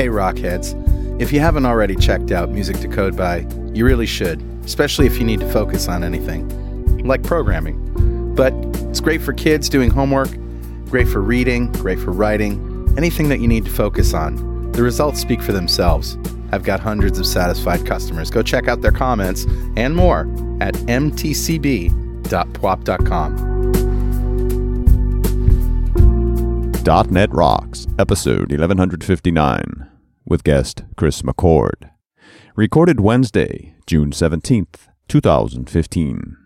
Hey, Rockheads. If you haven't already checked out Music to Code By, you really should, especially if you need to focus on anything, like programming. But it's great for kids doing homework, great for reading, great for writing, anything that you need to focus on. The results speak for themselves. I've got hundreds of satisfied customers. Go check out their comments and more at mtcb.pwop.com. .NET Rocks, episode 1159, with guest Chris McCord. Recorded Wednesday, June 17th, 2015.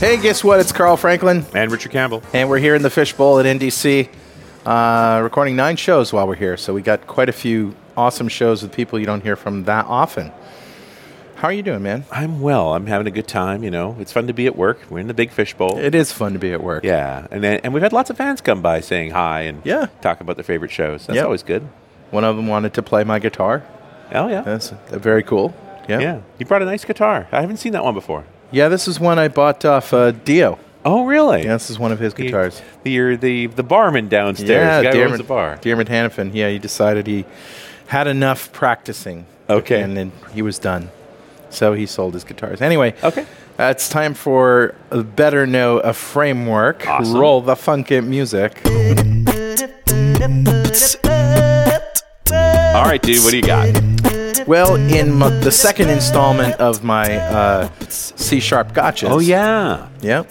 Hey, guess what? It's Carl Franklin, And Richard Campbell. and we're here in the Fishbowl at NDC, uh, recording nine shows while we're here. So we got quite a few awesome shows with people you don't hear from that often. How are you doing, man? I'm well. I'm having a good time. You know, it's fun to be at work. We're in the big fishbowl. It is fun to be at work. yeah, and then, and we've had lots of fans come by saying hi and Yeah. talk about their favorite shows. That's Yep. always good. One of them wanted to play my guitar. Oh yeah. That's very cool. Yeah. yeah. You brought a nice guitar. I haven't seen that one before. Yeah, this is one I bought off uh, Dio. Oh really? Yeah, this is one of his guitars. The, you're the the barman downstairs. Yeah, the guy who owns Dearman, the bar. Dearman Hannafin. Yeah, he decided he had enough practicing. Okay. And then he was done. So he sold his guitars. Anyway. Okay. Uh, it's time for a better know a framework. Awesome. Roll the funky music. All right, dude. What do you got? Well, in the second installment of my uh, C sharp gotchas. Oh yeah. Yep.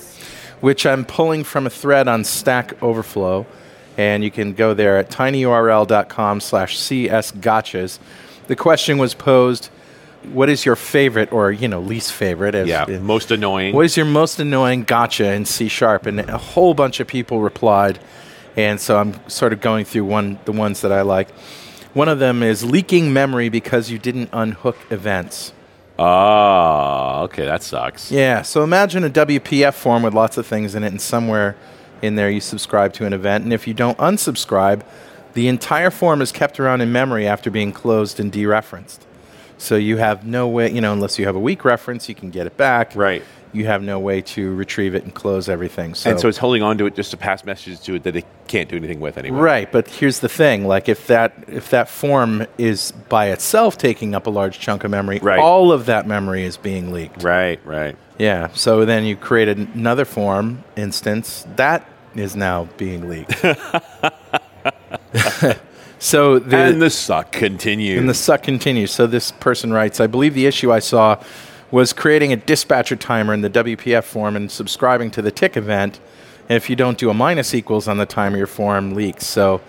Which I'm pulling from a thread on Stack Overflow. And you can go there at tinyurl.com slash csgotchas. The question was posed, what is your favorite or, you know, least favorite? as- Yeah. Most annoying. What is your most annoying gotcha in C sharp? And a whole bunch of people replied. And so I'm sort of going through one the ones that I like. One of them is leaking memory because you didn't unhook events. Oh, okay. That sucks. Yeah, so imagine a WPF form with lots of things in it, and somewhere in there you subscribe to an event. And if you don't unsubscribe, the entire form is kept around in memory after being closed and dereferenced. So you have no way, you know, unless you have a weak reference, you can get it back. Right. You have no way to retrieve it and close everything. So, And so it's holding on to it just to pass messages to it that it can't do anything with anymore. Right, but here's the thing: like if that if that form is by itself taking up a large chunk of memory, Right. all of that memory is being leaked. Right. Right. Yeah. So then you create another form instance that is now being leaked. so the, and the suck continues. and the suck continues. So this person writes, I believe the issue I saw was creating a dispatcher timer in the WPF form and subscribing to the tick event. And if you don't do a minus equals on the timer, your form leaks. So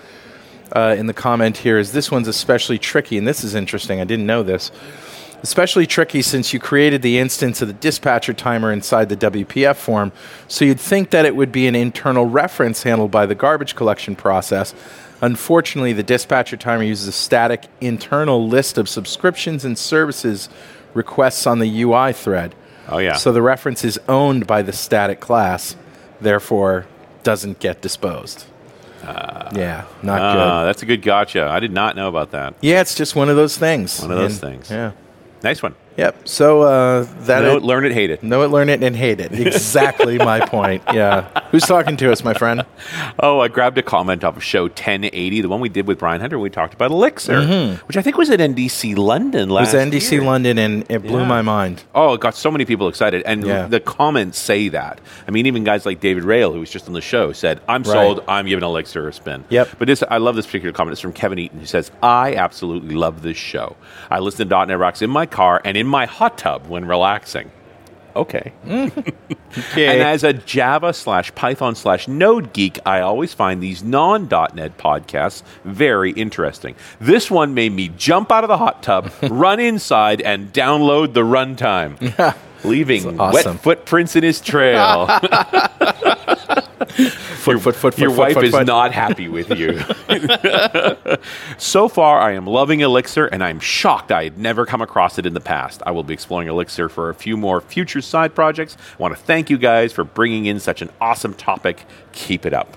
uh, in the comment here is this one's especially tricky, and this is interesting. I didn't know this. Especially tricky since you created the instance of the dispatcher timer inside the WPF form, so you'd think that it would be an internal reference handled by the garbage collection process. Unfortunately, the dispatcher timer uses a static internal list of subscriptions and services requests on the UI thread. Oh, yeah. So the reference is owned by the static class, therefore doesn't get disposed. yeah, not good. Ah, that's a good gotcha. I did not know about that. Yeah, it's just one of those things. One of those And- things. Yeah. Nice one. Yep. So uh, that Know it, it, learn it, hate it. know it, learn it, and hate it. Exactly my point. Yeah. Who's talking to us, my friend? Oh, I grabbed a comment off of show 1080, the one we did with Brian Hunter. We talked about Elixir, which I think was at NDC London Mm-hmm. It was NDC year. London, and it blew Yeah. my mind. Oh, it got so many people excited. And Yeah. the comments say that. I mean, even guys like David Rail, who was just on the show, said, I'm Right. sold. I'm giving Elixir a spin. Yep. But this, I love this particular comment. It's from Kevin Eaton, who says, I absolutely love this show. I listen to .NET Rocks in my car and in my hot tub when relaxing. Okay. Okay. And as a Java slash Python slash Node geek, I always find these non .NET podcasts very interesting. This one made me jump out of the hot tub, run inside, and download the runtime, leaving awesome. wet footprints in his trail. foot, foot, foot, Your foot, wife foot, is not happy with you. so far, I am loving Elixir, and I'm shocked I had never come across it in the past. I will be exploring Elixir for a few more future side projects. I want to thank you guys for bringing in such an awesome topic. Keep it up.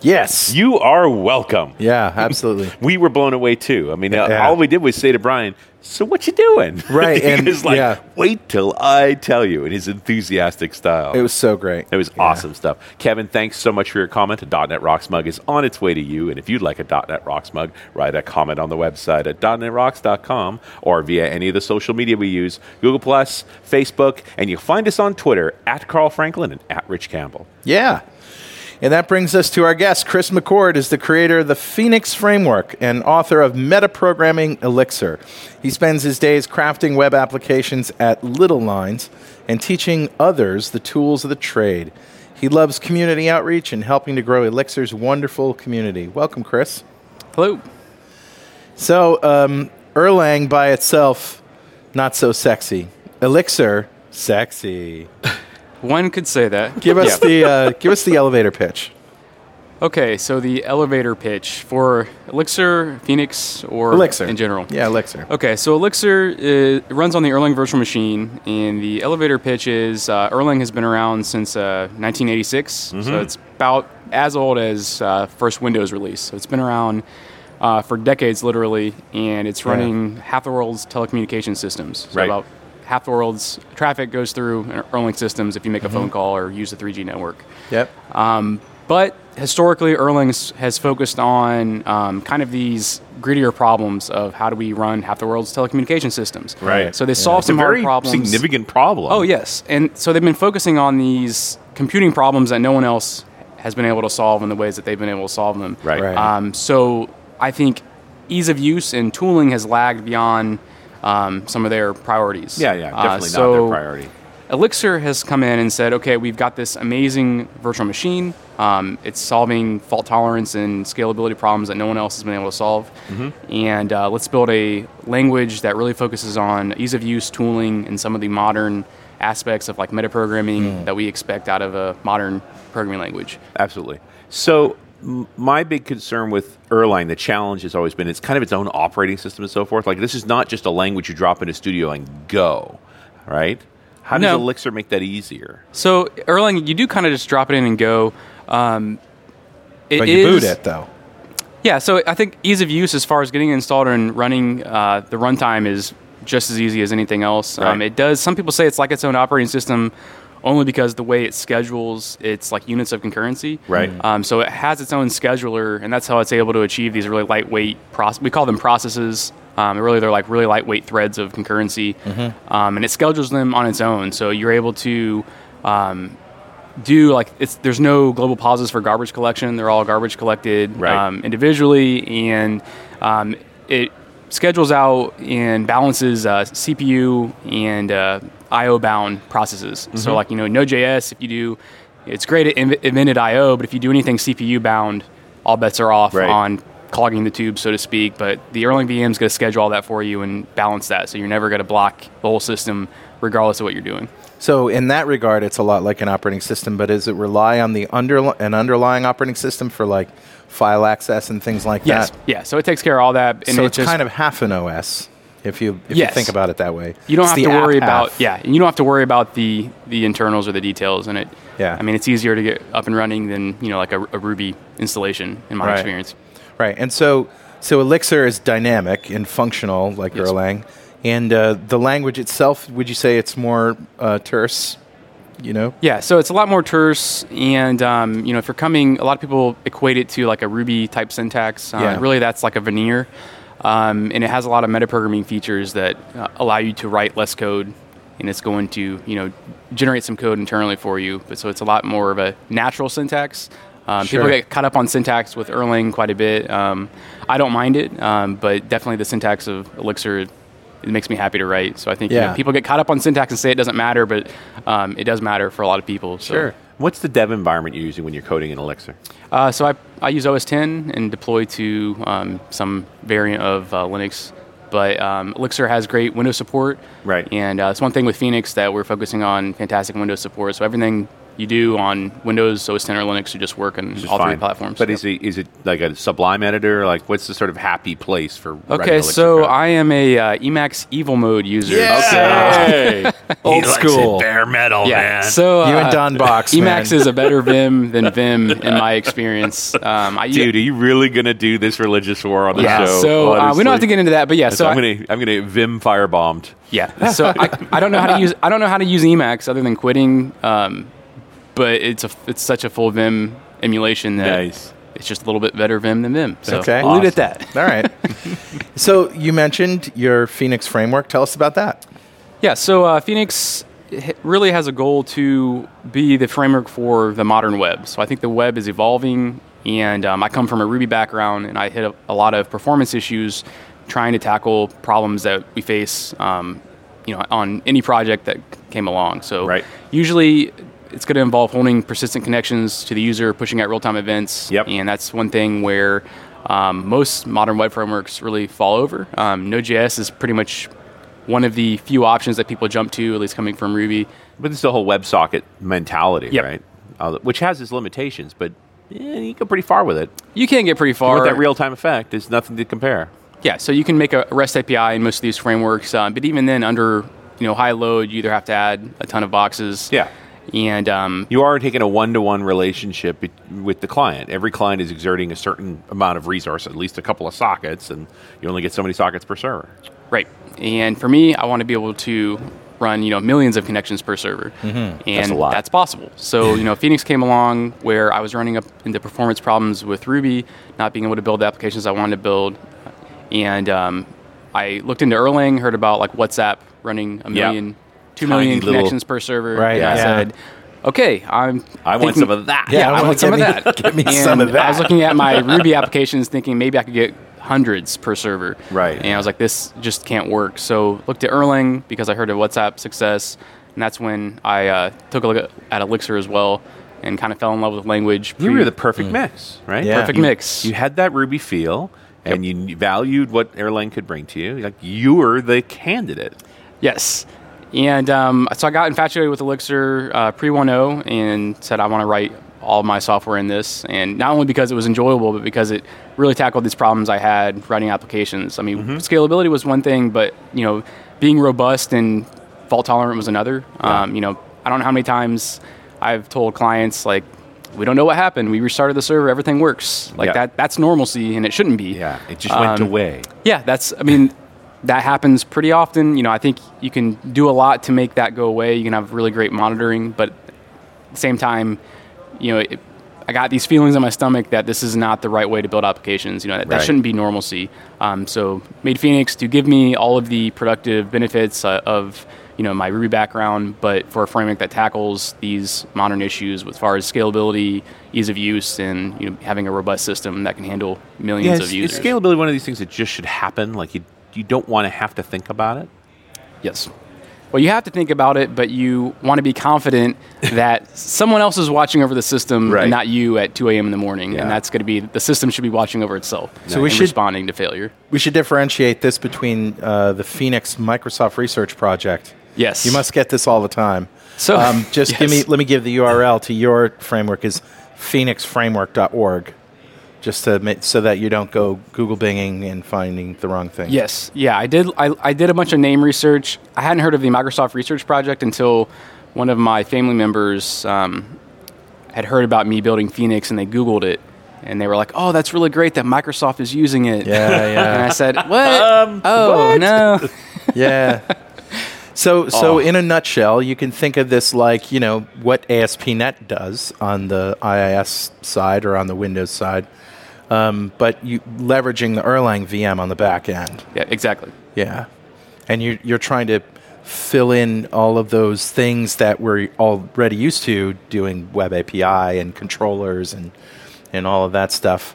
Yes. You are welcome. yeah, absolutely. We were blown away too. I mean, Yeah. all we did was say to Brian, "So what you doing?" Right, and- He's like, yeah. "Wait till I tell you," in his enthusiastic style. it was so great. It was awesome stuff. Kevin, thanks so much for your comment. A .NET Rocks mug is on its way to you. And if you'd like a .NET Rocks mug, write a comment on the website at .NETRocks.com or via any of the social media we use, Google+, Plus, Facebook, and you'll find us on Twitter at Carl Franklin and at Rich Campbell. Yeah. And that brings us to our guest. Chris McCord is the creator of the Phoenix Framework and author of Metaprogramming Elixir. He spends his days crafting web applications at Little Lines and teaching others the tools of the trade. He loves community outreach and helping to grow Elixir's wonderful community. Welcome, Chris. Hello. So, um, Erlang by itself, not so sexy. Elixir, sexy. One could say that. Give us Yeah. the uh, give us the elevator pitch. Okay, so the elevator pitch for Elixir, Phoenix, or Elixir in general. Yeah, Elixir. Okay, so Elixir uh, runs on the Erlang virtual machine, and the elevator pitch is uh, Erlang has been around since uh, 1986, so it's about as old as uh, first Windows release. So it's been around uh, for decades, literally, and it's running half the world's telecommunication systems. So Right. about half the world's traffic goes through Erlang systems if you make a phone call or use a 3G network. Yep. Um, but historically, Erlang has- has focused on um, kind of these grittier problems of how do we run half the world's telecommunication systems. Right. So they solve It's a some hard very problems. significant problem. Oh yes, and so they've been focusing on these computing problems that no one else has been able to solve in the ways that they've been able to solve them. Right. Right. Um, so I think ease of use and tooling has lagged beyond um, some of their priorities. Yeah, yeah, Uh, definitely not their priority. Elixir has come in and said, okay, we've got this amazing virtual machine. Um, it's solving fault tolerance and scalability problems that no one else has been able to solve. And uh, let's build a language that really focuses on ease of use, tooling, and some of the modern aspects of like metaprogramming that we expect out of a modern programming language. Absolutely. So my big concern with Erlang, the challenge has always been it's kind of its own operating system and so forth. Like this is not just a language you drop into Studio and go, right? How does No. Elixir make that easier? So Erlang, you do kind of just drop it in and go. Um, it But you boot it though. Yeah, so I think ease of use as far as getting it installed and running uh, the runtime is just as easy as anything else. Um, it does. Some people say it's like its own operating system, only because the way it schedules its like units of concurrency. Right. Um, so it has its own scheduler, and that's how it's able to achieve these really lightweight. Proce- we call them processes. Um, really, they're like really lightweight threads of concurrency, um, and it schedules them on its own. So you're able to um, do like it's there's no global pauses for garbage collection. They're all garbage collected Right. um, individually, and um, it schedules out and balances uh, CPU and uh, I/O bound processes. Mm-hmm. So like you know Node.js, if you do, it's great at inv- invented I/O, but if you do anything CPU bound, all bets are off Right. on clogging the tube, so to speak. But the Erlang VM is going to schedule all that for you and balance that, so you're never going to block the whole system, regardless of what you're doing. So in that regard, it's a lot like an operating system. But does it rely on the under an underlying operating system for like file access and things like Yes, that? yeah. So it takes care of all that, so it it's just, kind of half an OS if you if Yes. you think about it that way. You don't It's have to worry about half. yeah, you don't have to worry about the the internals or the details in it. Yeah. I mean, it's easier to get up and running than you know like a, a Ruby installation in my Right. experience. Right, and so so Elixir is dynamic and functional like Yes. Erlang, and uh, the language itself. Would you say it's more uh, terse? You know, Yeah, so it's a lot more terse, and um, you know, if you're coming, a lot of people equate it to like a Ruby type syntax. Uh, Yeah. Really, that's like a veneer, um, and it has a lot of metaprogramming features that uh, allow you to write less code, and it's going to you know generate some code internally for you. But so it's a lot more of a natural syntax. Um, Sure. People get caught up on syntax with Erlang quite a bit. Um, I don't mind it, um, but definitely the syntax of Elixir it makes me happy to write. So I think you know, people get caught up on syntax and say it doesn't matter, but um, it does matter for a lot of people. So. Sure. What's the dev environment you're using when you're coding in Elixir? Uh, so I, I use OS 10 and deploy to um, some variant of uh, Linux. But um, Elixir has great Windows support. Right. And uh, it's one thing with Phoenix that we're focusing on fantastic Windows support. So everything you do on Windows, OS 10, or Linux. You just work on Which is all three platforms. But Yep. is it is it like a Sublime editor? Like, what's the sort of happy place for? writing Okay, so? I am a uh, Emacs Evil Mode user. okay, Old school. bare metal, Yeah. So You uh, and Don Box, Emacs is a better Vim than Vim in my experience. Um, I, Dude, are you really gonna do this religious war on the yeah. show? So uh, we don't have to get into that, but yeah. So I'm I- gonna I'm gonna Vim firebombed. Yeah. So I, I don't know how to use I don't know how to use Emacs other than quitting. Um, but it's a it's such a full Vim emulation that Nice. it's just a little bit better Vim than Vim. So Okay. we'll leave it at that. All right. so you mentioned your Phoenix framework. Tell us about that. Yeah. So uh, Phoenix really has a goal to be the framework for the modern web. So I think the web is evolving, and um, I come from a Ruby background, and I hit a, a lot of performance issues trying to tackle problems that we face. Um, you know, on any project that came along. So Right. usually it's going to involve holding persistent connections to the user, pushing out real-time events, Yep. and that's one thing where um, most modern web frameworks really fall over. Um, Node.js is pretty much one of the few options that people jump to, at least coming from Ruby. But it's the whole WebSocket mentality, Yep. right? Uh, which has its limitations, but yeah, you can go pretty far with it. You can get pretty far. With that real time effect, there's nothing to compare. Yeah, so you can make a REST API in most of these frameworks, uh, but even then, under you know high load, you either have to add a ton of boxes. Yeah. And um, You are taking a one to one relationship with the client. Every client is exerting a certain amount of resource, at least a couple of sockets, and you only get so many sockets per server. right. And for me, I want to be able to run you know millions of connections per server, and That's a lot. that's possible. So you know, Phoenix came along where I was running up into performance problems with Ruby, not being able to build the applications I wanted to build, and um, I looked into Erlang, heard about like WhatsApp running a million, two million little- connections per server. Right, And I said, okay, I'm. I want thinking- some of that. Yeah, Yeah, I well, want some of that. give me And some of that. I was looking at my Ruby applications, thinking maybe I could get hundreds per server. Right. And I was like, this just can't work. So looked at Erlang because I heard of WhatsApp success, and that's when I uh, took a look at, Elixir as well, and kind of fell in love with language. You were the perfect mix, right? Yeah. Perfect You- mix. You had that Ruby feel, and you valued what Erlang could bring to you. Like you were the candidate. Yes. And um, so I got infatuated with Elixir uh, pre 1.0 and said, I want to write all my software in this. And not only because it was enjoyable, but because it really tackled these problems I had writing applications. I mean, scalability was one thing, but, you know, being robust and fault tolerant was another. Um, you know, I don't know how many times I've told clients, like, we don't know what happened. We restarted the server. Everything works. Like Yeah. that. That's normalcy, and it shouldn't be. Yeah, it just went Um, away. Yeah, that's. I mean, that happens pretty often. You know, I think you can do a lot to make that go away. You can have really great monitoring, but at the same time, you know, it, I got these feelings in my stomach that this is not the right way to build applications. You know, that, that Right. shouldn't be normalcy. Um, so made Phoenix to give me all of the productive benefits uh, of you know my Ruby background, but for a framework that tackles these modern issues as far as scalability, ease of use, and you know having a robust system that can handle millions Yeah, of users. is scalability one of these things that just should happen? Like you, you don't want to have to think about it. Yes. Well, you have to think about it, but you want to be confident that someone else is watching over the system Right. and not you at 2 a.m. in the morning. Yeah. And that's going to be the system should be watching over itself. So we and should- responding to failure. We should differentiate this between uh, the Phoenix Microsoft Research Project. Yes. You must get this all the time. So- um, just give me. Let me give the URL to your framework is phoenixframework.org, just to make, so that you don't go Google Binging and finding the wrong thing. Yes. Yeah, I did. I, I did a bunch of name research. I hadn't heard of the Microsoft Research Project until one of my family members um, had heard about me building Phoenix, and they Googled it, and they were like, "Oh, that's really great that Microsoft is using it." Yeah, yeah. and I said, "What? oh no." yeah. So, so in a nutshell, you can think of this like you know what ASP.NET does on the IIS side or on the Windows side, um, but you leveraging the Erlang VM on the back end. yeah, exactly. Yeah, and you're you're trying to fill in all of those things that we're already used to doing Web API and controllers and and all of that stuff.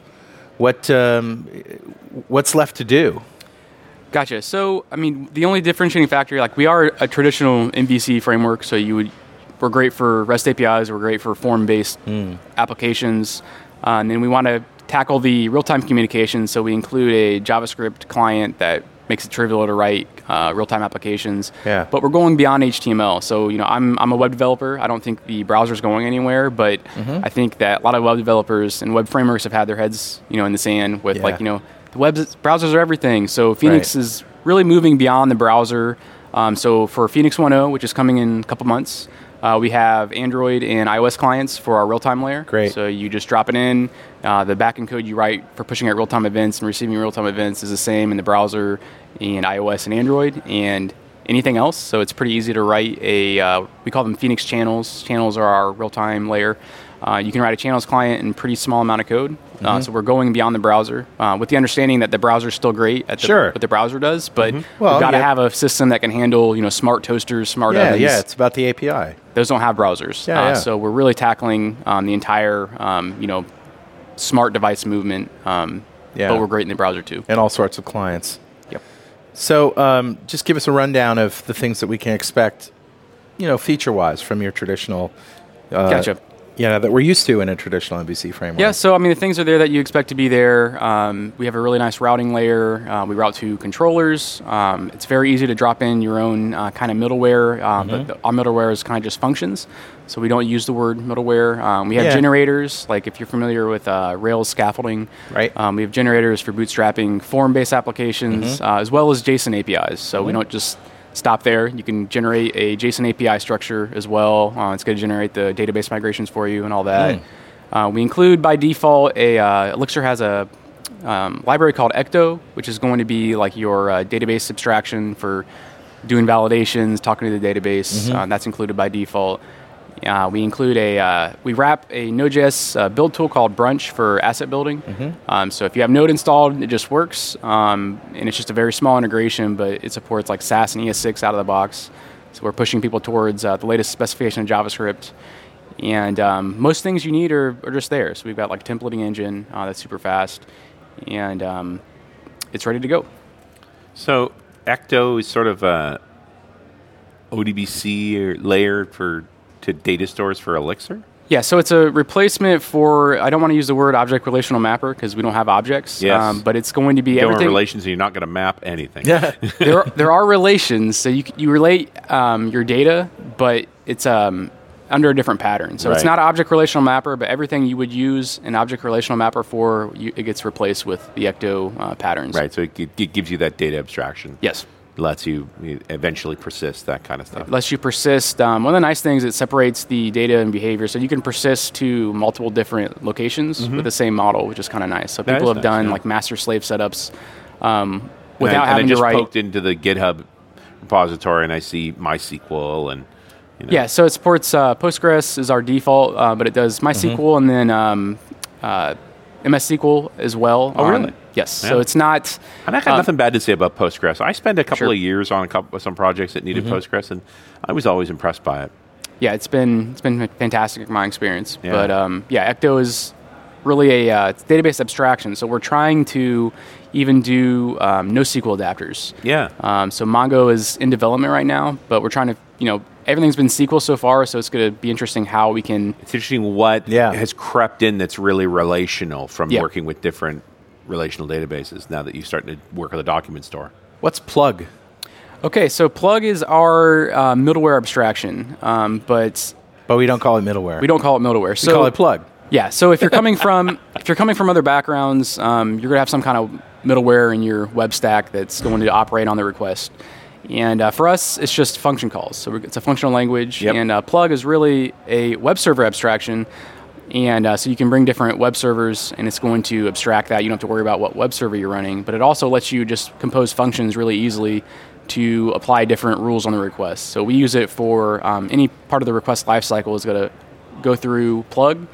What um, what's left to do? Gotcha. So, I mean, the only differentiating factor, like we are a traditional MVC framework, so you would, we're great for REST APIs, we're great for form-based applications, uh, and then we want to tackle the real-time communication. So we include a JavaScript client that makes it trivial to write uh, real-time applications. Yeah. But we're going beyond HTML. So you know, I'm I'm a web developer. I don't think the browser is going anywhere, but Mm-hmm. I think that a lot of web developers and web frameworks have had their heads you know in the sand with Yeah. like you know the web browsers are everything. So Phoenix Right. is really moving beyond the browser. Um, so for Phoenix 1.0, which is coming in a couple months, uh, we have Android and iOS clients for our real-time layer. Great. So you just drop it in. Uh, the backend code you write for pushing out real-time events and receiving real-time events is the same in the browser and iOS and Android and anything else. So it's pretty easy to write a. Uh, we call them Phoenix channels. Channels are our real-time layer. Uh, you can write a channels client in pretty small amount of code. Mm-hmm. Uh, so we're going beyond the browser uh, with the understanding that the browser is still great at the, Sure. Mm-hmm. what the browser does, but Well, we've got to yeah. have a system that can handle you know smart toasters, smart Yeah, ovens yeah, it's about the API. Those don't have browsers. Yeah, uh, yeah. So we're really tackling um, the entire, um, you know, smart device movement. Um, Yeah. But we're great in the browser too. and all sorts of clients. Yep. So, um, just give us a rundown of the things that we can expect, you know, feature-wise from your traditional. Uh, Gotcha. Yeah, that we're used to in a traditional MVC framework. Yeah, so I mean, the things are there that you expect to be there. Um, we have a really nice routing layer. Uh, we route to controllers. Um, it's very easy to drop in your own uh, kind of middleware, uh, but the, our middleware is kind of just functions. So we don't use the word middleware. Um, we have Yeah. generators, like if you're familiar with uh, Rails scaffolding. Right. Um, we have generators for bootstrapping form-based applications, uh, as well as JSON APIs. So we don't just stop there. You can generate a JSON API structure as well. Uh, it's going to generate the database migrations for you and all that. Uh, we include by default a uh, Elixir has a um, library called Ecto, which is going to be like your uh, database abstraction for doing validations, talking to the database. Uh, that's included by default. Uh, we include a uh, we wrap a Node.js uh, build tool called Brunch for asset building. Um, so if you have Node installed, it just works, um, and it's just a very small integration, but it supports like Sass and ES6 out of the box. So we're pushing people towards uh, the latest specification of JavaScript, and um, most things you need are, are just there. So we've got like a templating engine uh, that's super fast, and um, it's ready to go. So Ecto is sort of a ODBC layer for to data stores for Elixir. Yeah, so it's a replacement for. I don't want to use the word object relational mapper because we don't have objects. Yes. but it's going to be You don't everything. relations, and you're not going to map anything. Yeah. there, are, there are relations, so you you relate um, your data, but it's um, under a different pattern. So it's not an object relational mapper, but everything you would use an object relational mapper for, you, it gets replaced with the Ecto uh, patterns. Right. So it, it gives you that data abstraction. Yes. Lets you eventually persist that kind of stuff. It lets you persist. Um, one of the nice things it separates the data and behavior, so you can persist to multiple different locations with the same model, which is kind of nice. So Mm-hmm. That people have nice, done yeah. like master slave setups um, And I- without and having I just to write. poked into the GitHub repository, and I see MySQL and you know, Yeah, so it supports uh, Postgres is our default, uh, but it does MySQL Mm-hmm. and then um, uh, MS SQL as well. Oh, really? Yes. So it's not. And I got uh, nothing bad to say about Postgres. I spent a couple Sure. of years on a couple some projects that needed Postgres, and I was always impressed by it. Yeah, it's been it's been fantastic in my experience. Yeah. But um, yeah, Ecto is really a uh, database abstraction. So we're trying to even do um, NoSQL adapters. Yeah. Um, so Mongo is in development right now, but we're trying to you know everything's been SQL so far, so it's going to be interesting how we can. It's interesting what Yeah. has crept in that's really relational from Yeah. working with different relational databases now that you're starting to work with a document store. What's plug? Okay, so Plug is our uh, middleware abstraction, um, but But we don't call it middleware. we don't call it middleware. We call it plug. Yeah. So if you're coming from if you're coming from other backgrounds, um, you're gonna have some kind of middleware in your web stack that's going to operate on the request. And uh, for us, it's just function calls. So it's a functional language. Yep. And uh, Plug is really a web server abstraction. And uh, so you can bring different web servers, and it's going to abstract that. You don't have to worry about what web server you're running. But it also lets you just compose functions really easily to apply different rules on the request. So we use it for um, any part of the request lifecycle is going to go through plug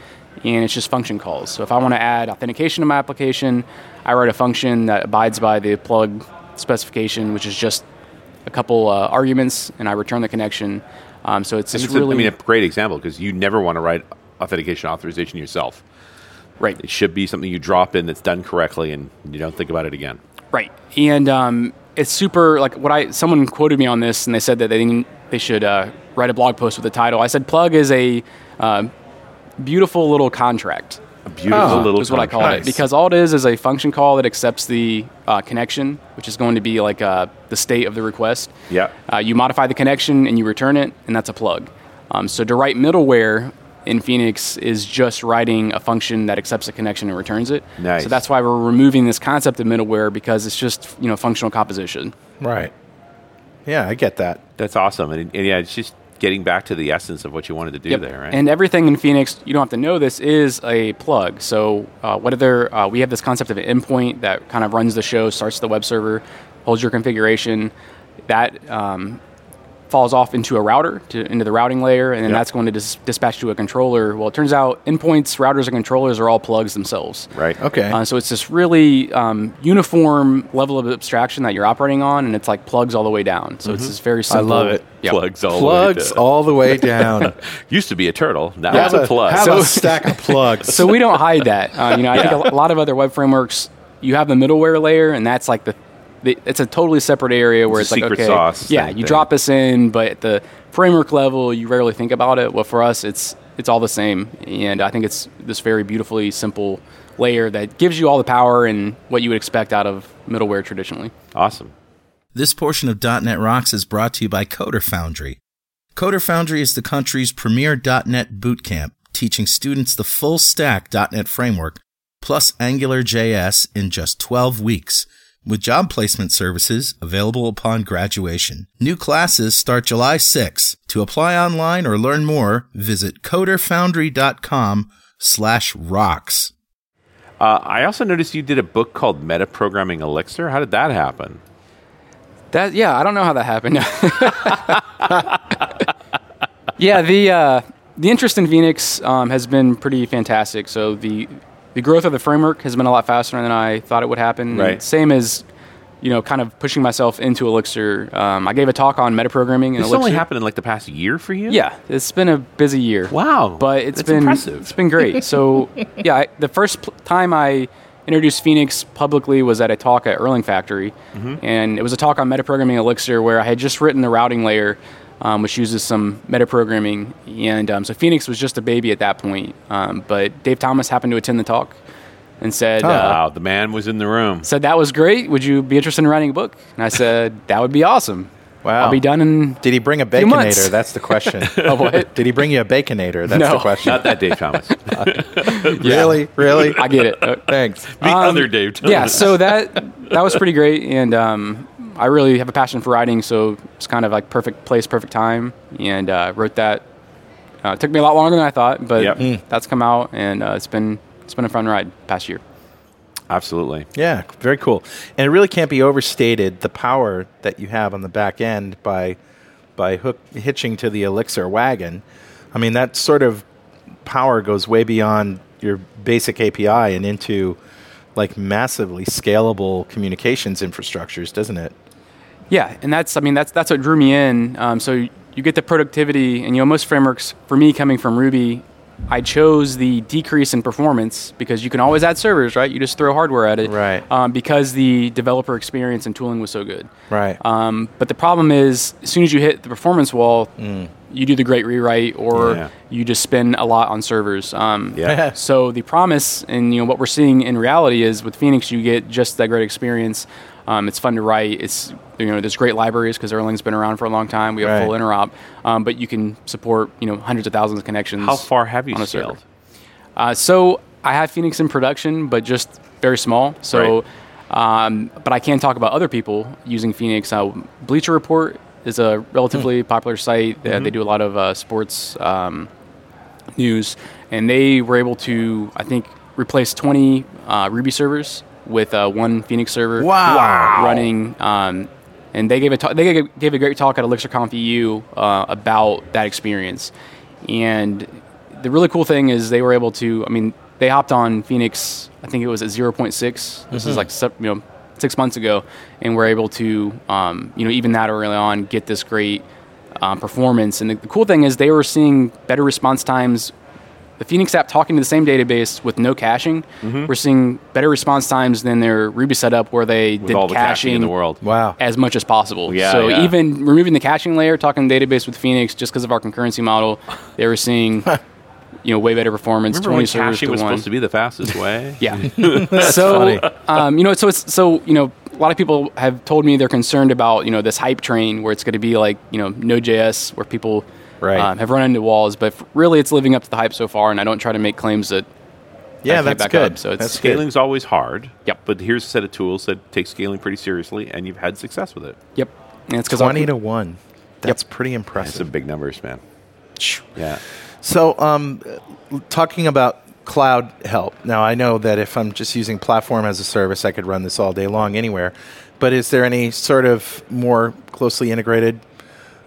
and it's just function calls. So if I want to add authentication to my application, I write a function that abides by the plug specification, which is just a couple uh, arguments, and I return the connection. Um, so it's just it's really I mean, a great example because you never want to write authentication authorization yourself. right. It should be something you drop in that's done correctly, and you don't think about it again. Right, and um, it's super like what I someone quoted me on this, and they said that they didn't, they should uh, write a blog post with the title. I said plug is a uh, beautiful little contract, A beautiful Oh, little is what I call Nice. it because all it is is a function call that accepts the uh, connection, which is going to be like uh, the state of the request. Yeah. Uh, you modify the connection and you return it, and that's a plug. Um, so to write middleware in Phoenix is just writing a function that accepts a connection and returns it. Nice. So that's why we're removing this concept of middleware because it's just you know functional composition. Right. Yeah, I get that. That's awesome. And, and yeah, it's just getting back to the essence of what you wanted to do Yep. there, right? And everything in Phoenix, you don't have to know this, is a plug. So uh, whether uh, we have this concept of an endpoint that kind of runs the show, starts the web server, holds your configuration, that um, falls off into a router, to, into the routing layer, and then Yep. that's going to dis- dispatch to a controller. Well, it turns out endpoints, routers, and controllers are all plugs themselves. right. Okay. Uh, so it's this really um, uniform level of abstraction that you're operating on, and it's like plugs all the way down. So it's this very Mm-hmm. I love it. Yep. Plugs all plugs the way down. Plugs all the way down. Used to be a turtle. Now Have it's a plug. Have So- a stack of plugs. so we don't hide that. Uh, you know, I think a lot of other web frameworks, you have the middleware layer, and that's like the, the it's a totally separate area where It's it's, like secret okay, sauce yeah, you thing. drop us in, but at the framework level, you rarely think about it. Well, for us, it's it's all the same, and I think it's this very beautifully simple layer that gives you all the power and what you would expect out of middleware traditionally. awesome. This portion of .NET Rocks is brought to you by Coder Foundry. Coder Foundry is the country's premier .NET bootcamp, teaching students the full stack .NET framework plus Angular JS in just 12 weeks, with job placement services available upon graduation. New classes start July 6. To apply online or learn more, visit coderfoundry.com slash rocks. Uh, I also noticed you did a book called Metaprogramming Elixir. How did that happen? That yeah, I don't know how that happened. yeah, the uh, the interest in Phoenix um, has been pretty fantastic. So the the growth of the framework has been a lot faster than I thought it would happen. And Right. Same as you know, kind of pushing myself into Elixir. Um, I gave a talk on metaprogramming in This Elixir. only happened in like the past year for you? Yeah, it's been a busy year. Wow. But it's That's been impressive. It's been great. So yeah, I, the first pl- time I introduced Phoenix publicly was at a talk at Erlang Factory, Mm-hmm. and it was a talk on metaprogramming Elixir where I had just written the routing layer, um, which uses some metaprogramming, and um, so Phoenix was just a baby at that point. Um, but Dave Thomas happened to attend the talk and said. Oh, uh, wow, the man was in the room. Said that was great. Would you be interested in writing a book? And I said that would be awesome. Wow. I'll be done in. Did he bring a baconator? That's the question. Oh, what? Did he bring you a baconator? That's No. the question. Not that Dave Thomas. Really? Really? I get it. Uh, Thanks. The Um, other Dave Thomas. yeah, so that that was pretty great, and um, I really have a passion for writing, so it's kind of like perfect place, perfect time, and uh, wrote that. Uh, it took me a lot longer than I thought, but Yep. Mm. that's come out, and uh, it's been it's been a fun ride past year. Absolutely. Yeah, very cool. And it really can't be overstated the power that you have on the back end by by hook hitching to the Elixir wagon. I mean, that sort of power goes way beyond your basic API and into like massively scalable communications infrastructures, doesn't it? Yeah, and that's I mean that's that's what drew me in. Um, so you get the productivity, and you know most frameworks for me coming from Ruby, I chose the decrease in performance because you can always add servers, right? You just throw hardware at it, Right. Um, because the developer experience and tooling was so good, Right. Um, but the problem is, as soon as you hit the performance wall, you do the great rewrite, or Yeah. you just spend a lot on servers. Um, Yeah. so the promise, and you know what we're seeing in reality is with Phoenix, you get just that great experience. Um, it's fun to write. It's you know there's great libraries because Erlang's been around for a long time. We have Right. full interop, um, but you can support you know hundreds of thousands of connections. How far have you on scaled? Uh, so I have Phoenix in production, but just very small. So, um, but I can talk about other people using Phoenix. Uh, Bleacher Report is a relatively popular site. They, they do a lot of uh, sports um, news, and they were able to, I think, replace 20 uh, Ruby servers with uh, one Phoenix server. Wow. Running. Um, and they gave a ta- they gave, gave a great talk at ElixirConf EU uh, about that experience. And the really cool thing is they were able to. I mean, they hopped on Phoenix. I think it was at 0.6. This is like you know six months ago, and we're able to um, you know even that early on get this great um, performance. And the, the cool thing is they were seeing better response times. The Phoenix app talking to the same database with no caching, we're seeing better response times than their Ruby setup where they With did all the caching in the world. Wow. as much as possible. Yeah, so yeah. even removing the caching layer, talking to the database with Phoenix, just because of our concurrency model, they were seeing you know, way better performance. Remember 20 when servers caching to was one. supposed to be the fastest way? Yeah. so, um, you know, so it's so you know, a lot of people have told me they're concerned about you know this hype train where it's going to be like you know Node.js where people Right. um, have run into walls, but really it's living up to the hype so far. And I don't try to make claims that Yeah, that's back good. up, so it's- that's good. Scaling's always hard. Yep. But here's a set of tools that take scaling pretty seriously, and you've had success with it. yep, and it's because Twenty to one. That's pretty impressive. That's impressive. some big numbers, man. Yeah. So, um, talking about cloud help. Now, I know that if I'm just using platform as a service, I could run this all day long anywhere. But is there any sort of more closely integrated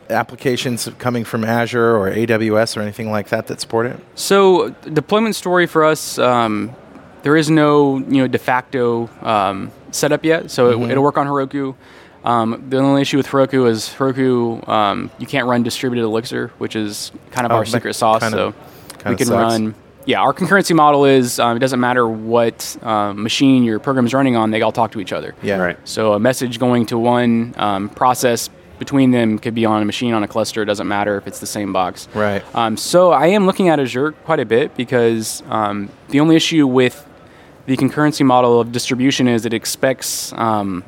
applications coming from Azure or AWS or anything like that that support it? So deployment story for us, um, there is no you know de facto um, setup yet. So it, it'll work on Heroku. Um, the only issue with Heroku is Heroku um, you can't run distributed Elixir, which is kind of Oh, our secret sauce. kind so of- we kind of can sucks. run. Yeah, our concurrency model is um, it doesn't matter what um, machine your program is running on; they all talk to each other. Yeah. Right. So a message going to one um, process between them could be on a machine on a cluster. It doesn't matter if it's the same box. Right. Um, so I am looking at Azure quite a bit because um, the only issue with the concurrency model of distribution is it expects um,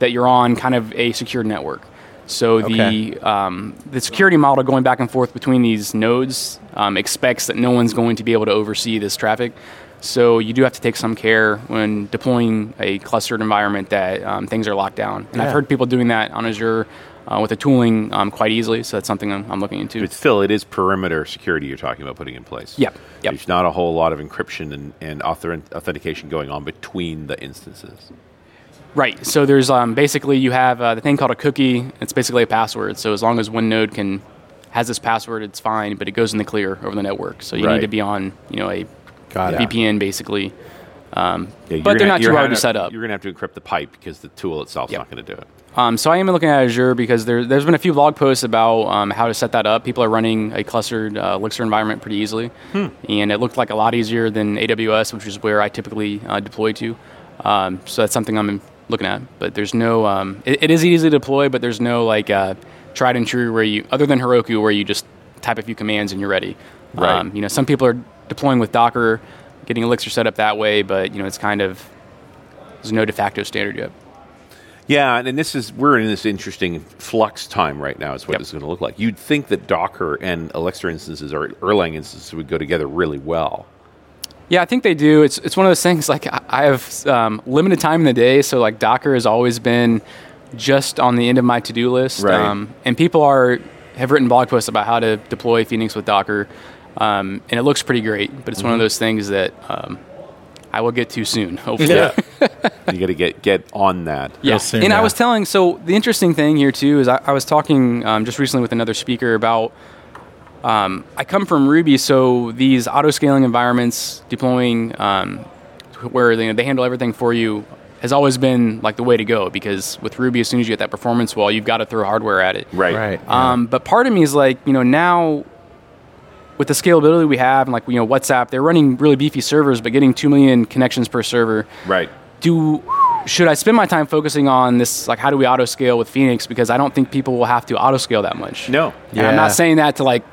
that you're on kind of a secure network. So Okay. the um, the security model going back and forth between these nodes um, expects that no one's going to be able to oversee this traffic. So you do have to take some care when deploying a clustered environment that um, things are locked down. And Yeah. I've heard people doing that on Azure uh, with the tooling um, quite easily. So that's something I'm, I'm looking into. But still, it is perimeter security you're talking about putting in place. Yep, yep. There's not a whole lot of encryption and, and author- authentication going on between the instances. Right. So there's um, basically you have uh, the thing called a cookie. It's basically a password. So as long as one node can has this password, it's fine. But it goes in the clear over the network. So you Right. need to be on you know a Got it. VPN basically. Um, Yeah, but they're gonna- not too hard gonna- to set up. You're going to have to encrypt the pipe because the tool itself is Yep. not going to do it. Um, so I am looking at Azure because there, there's been a few blog posts about um, how to set that up. People are running a clustered uh, Elixir environment pretty easily, Hmm. and it looked like a lot easier than AWS, which is where I typically uh, deploy to. Um, so that's something I'm looking at. But there's no, um, it, it is easy to deploy, but there's no like uh, tried and true where you, other than Heroku, where you just type a few commands and you're ready. Right. Um, you know, some people are deploying with Docker, getting Elixir set up that way, but you know, it's kind of there's no de facto standard yet. Yeah, and, and this is we're in this interesting flux time right now. Is what Yep. this is going to look like. You'd think that Docker and Elixir instances or Erlang instances would go together really well. Yeah, I think they do. It's it's one of those things. Like I I have um, limited time in the day, so like Docker has always been just on the end of my to do list. Right. Um, and people are have written blog posts about how to deploy Phoenix with Docker, um, and it looks pretty great. But it's one Mm-hmm. of those things that um, I will get to soon. Hopefully. you got to get get on that. Yeah, soon, and I was telling. So the interesting thing here too is I, I was talking um, just recently with another speaker about. Um, I come from Ruby, so these auto scaling environments, deploying um, where they, they handle everything for you, has always been like the way to go. Because with Ruby, as soon as you get that performance wall, you've got to throw hardware at it. Right. Right. yeah. Um, but part of me is like, you know, now with the scalability we have, and like you know, WhatsApp, they're running really beefy servers, but getting two million connections per server Right. do should I spend my time focusing on this like how do we auto scale with Phoenix because I don't think people will have to auto scale that much. No. And I'm not saying that to like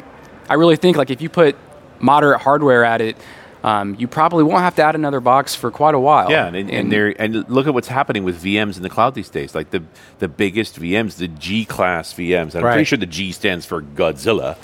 I really think like if you put moderate hardware at it, um, you probably won't have to add another box for quite a while. Yeah, and, and, and there and look at what's happening with VMs in the cloud these days. Like the the biggest VMs, the G class VMs. I'm Right. pretty sure the G stands for Godzilla.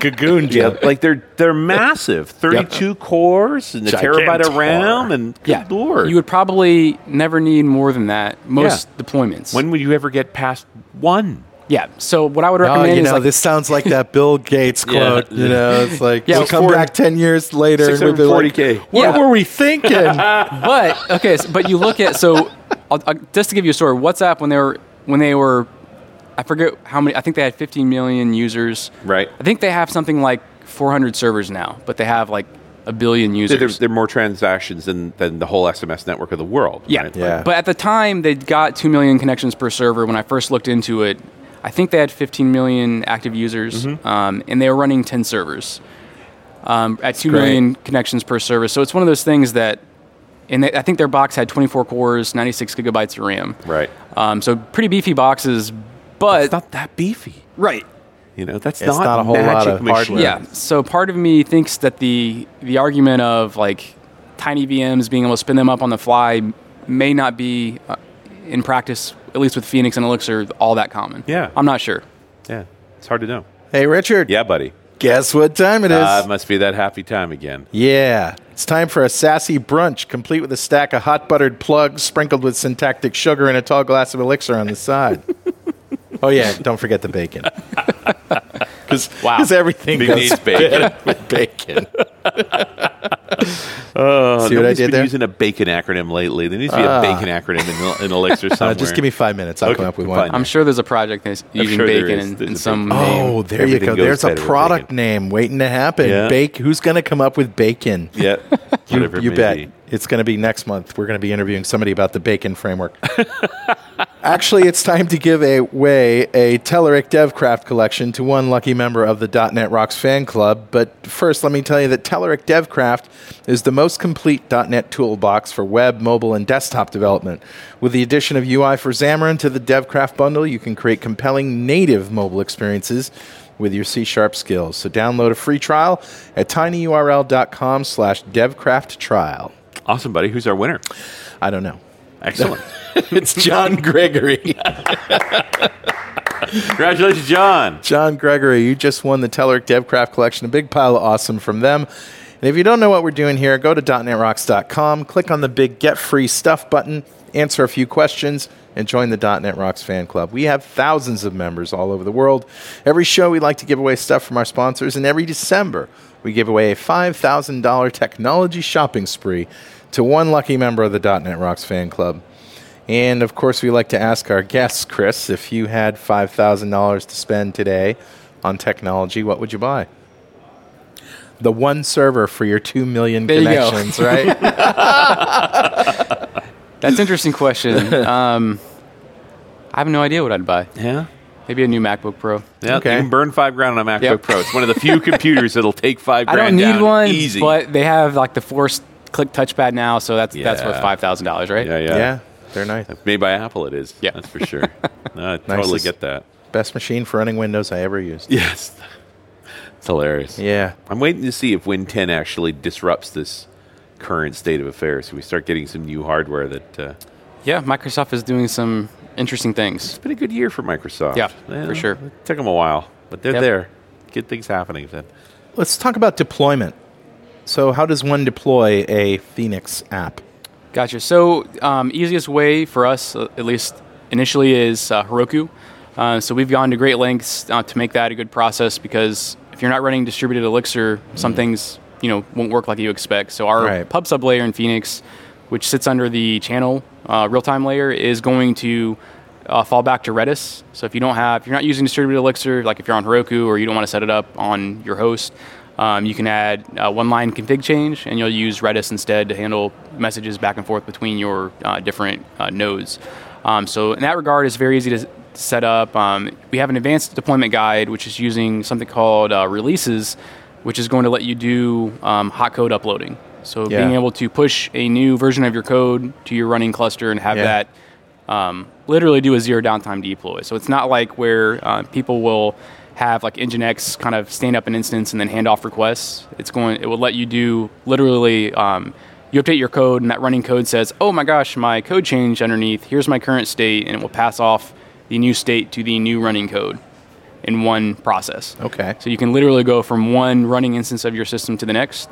Gagoon yeah, like they're they're massive, 32 cores and a terabyte of RAM, and good yeah, lord, you would probably never need more than that. Most deployments. when would you ever get past one? Yeah. So what I would oh, recommend Oh, recommend you is know, like this sounds like that Bill Gates quote. You know, it's like Yeah, we'll come four- back ten years later and we'll be like, 640K. "What Yeah. were we thinking?" but okay, so, but you look at so I'll, i just to give you a story. WhatsApp when they were when they were, I forget how many. I think they had 15 million users. Right. I think they have something like 400 servers now, but they have like a billion users. there, there are more transactions than, than the whole SMS network of the world. yeah. right? Yeah. But at the time, they got 2 million connections per server. When I first looked into it, I think they had 15 million active users, Mm-hmm. um, and they were running 10 servers um, at two great. million connections per server. So it's one of those things that, and they, I think their box had 24 cores, 96 gigabytes of RAM. Right. Um, so pretty beefy boxes, but It's not that beefy. right. You know, that's not, not a whole lot of machine. hardware. Yeah. So part of me thinks that the the argument of like tiny VMs being able to spin them up on the fly may not be uh, in practice, at least with Phoenix and Elixir, all that common. Yeah. I'm not sure. Yeah, it's hard to know. Hey, Richard. Yeah, buddy. Guess what time it is? Uh, it must be that happy time again. yeah. It's time for a sassy brunch, complete with a stack of hot buttered plugs sprinkled with syntactic sugar and a tall glass of elixir on the side. oh, yeah. Don't forget the bacon. Because Wow. everything Big goes needs bacon. better with bacon. Oh, See what I did been there? using a bacon acronym lately. There needs to be a bacon acronym in, in Elixir somewhere. Uh, just give me five minutes. I'll Okay, come up with fine. one. I'm sure there's a project that's using sure there bacon is. in, There's in a some bacon. name. Oh, there Everything you go. goes There's a better with product bacon. name waiting to happen. Yeah. Bake. Who's going to come up with bacon? Yeah, You, whatever it you may bet. be. It's going to be next month. We're going to be interviewing somebody about the bacon framework. Actually, it's time to give away a Telerik DevCraft collection to one lucky member of the .NET Rocks fan club. But first, let me tell you that Telerik DevCraft is the most complete .NET toolbox for web, mobile, and desktop development. With the addition of UI for Xamarin to the DevCraft bundle, you can create compelling native mobile experiences with your C Sharp skills. So download a free trial at tinyurl.com slash devcraft trial. Awesome, buddy. Who's our winner? I don't know. Excellent. It's John Gregory. Congratulations, John. John Gregory, you just won the Telerik DevCraft collection. A big pile of awesome from them. And if you don't know what we're doing here, go to .NETRocks.com, click on the big Get Free Stuff button, answer a few questions, and join the .NET Rocks fan club. We have thousands of members all over the world. Every show, we like to give away stuff from our sponsors, and every December, we give away a $5,000 technology shopping spree to one lucky member of the .NET Rocks fan club. And of course, we like to ask our guests, Chris, if you had $5,000 to spend today on technology, what would you buy? The one server for your 2 million There you connections, right? That's an interesting question. um, I have no idea what I'd buy. Yeah. Maybe a new MacBook Pro. Yeah, Okay. you can burn five grand on a MacBook Yep. Pro. It's one of the few computers that'll take five I grand don't need down one, easy. but they have like the forced click touchpad now, so that's that's worth five thousand dollars, right? yeah, yeah, yeah, they're nice. Made by Apple, it is. Yeah. that's for sure. No, I totally Nicest. get that. Best machine for running Windows I ever used. Yes, it's hilarious. Yeah. I'm waiting to see if Win 10 actually disrupts this current state of affairs. So we start getting some new hardware that. Uh, Yeah, Microsoft is doing some interesting things. it's been a good year for Microsoft. Yeah, for sure. It took them a while, but they're Yep. there. Good things happening. Then. Let's talk about deployment. So, how does one deploy a Phoenix app? Gotcha. So, um, easiest way for us, uh, at least initially, is uh, Heroku. Uh, so we've gone to great lengths uh, to make that a good process because if you're not running distributed Elixir, some things you know won't work like you expect. So our Right. pub sub layer in Phoenix, which sits under the channel uh, real time layer, is going to uh, fall back to Redis. So if you don't have, if you're not using distributed Elixir, like if you're on Heroku or you don't want to set it up on your host, um, you can add uh, one line config change, and you'll use Redis instead to handle messages back and forth between your uh, different uh, nodes. Um, so in that regard, it's very easy to set up. Um, we have an advanced deployment guide, which is using something called uh, releases, which is going to let you do um, hot code uploading. So Yeah. being able to push a new version of your code to your running cluster and have Yeah. that um, literally do a zero downtime deploy. So it's not like where uh, people will have like Nginx kind of stand up an instance and then hand off requests. It's going. It will let you do literally. Um, you update your code, and that running code says, "Oh my gosh, my code changed underneath. Here's my current state," and it will pass off the new state to the new running code in one process. Okay. So you can literally go from one running instance of your system to the next,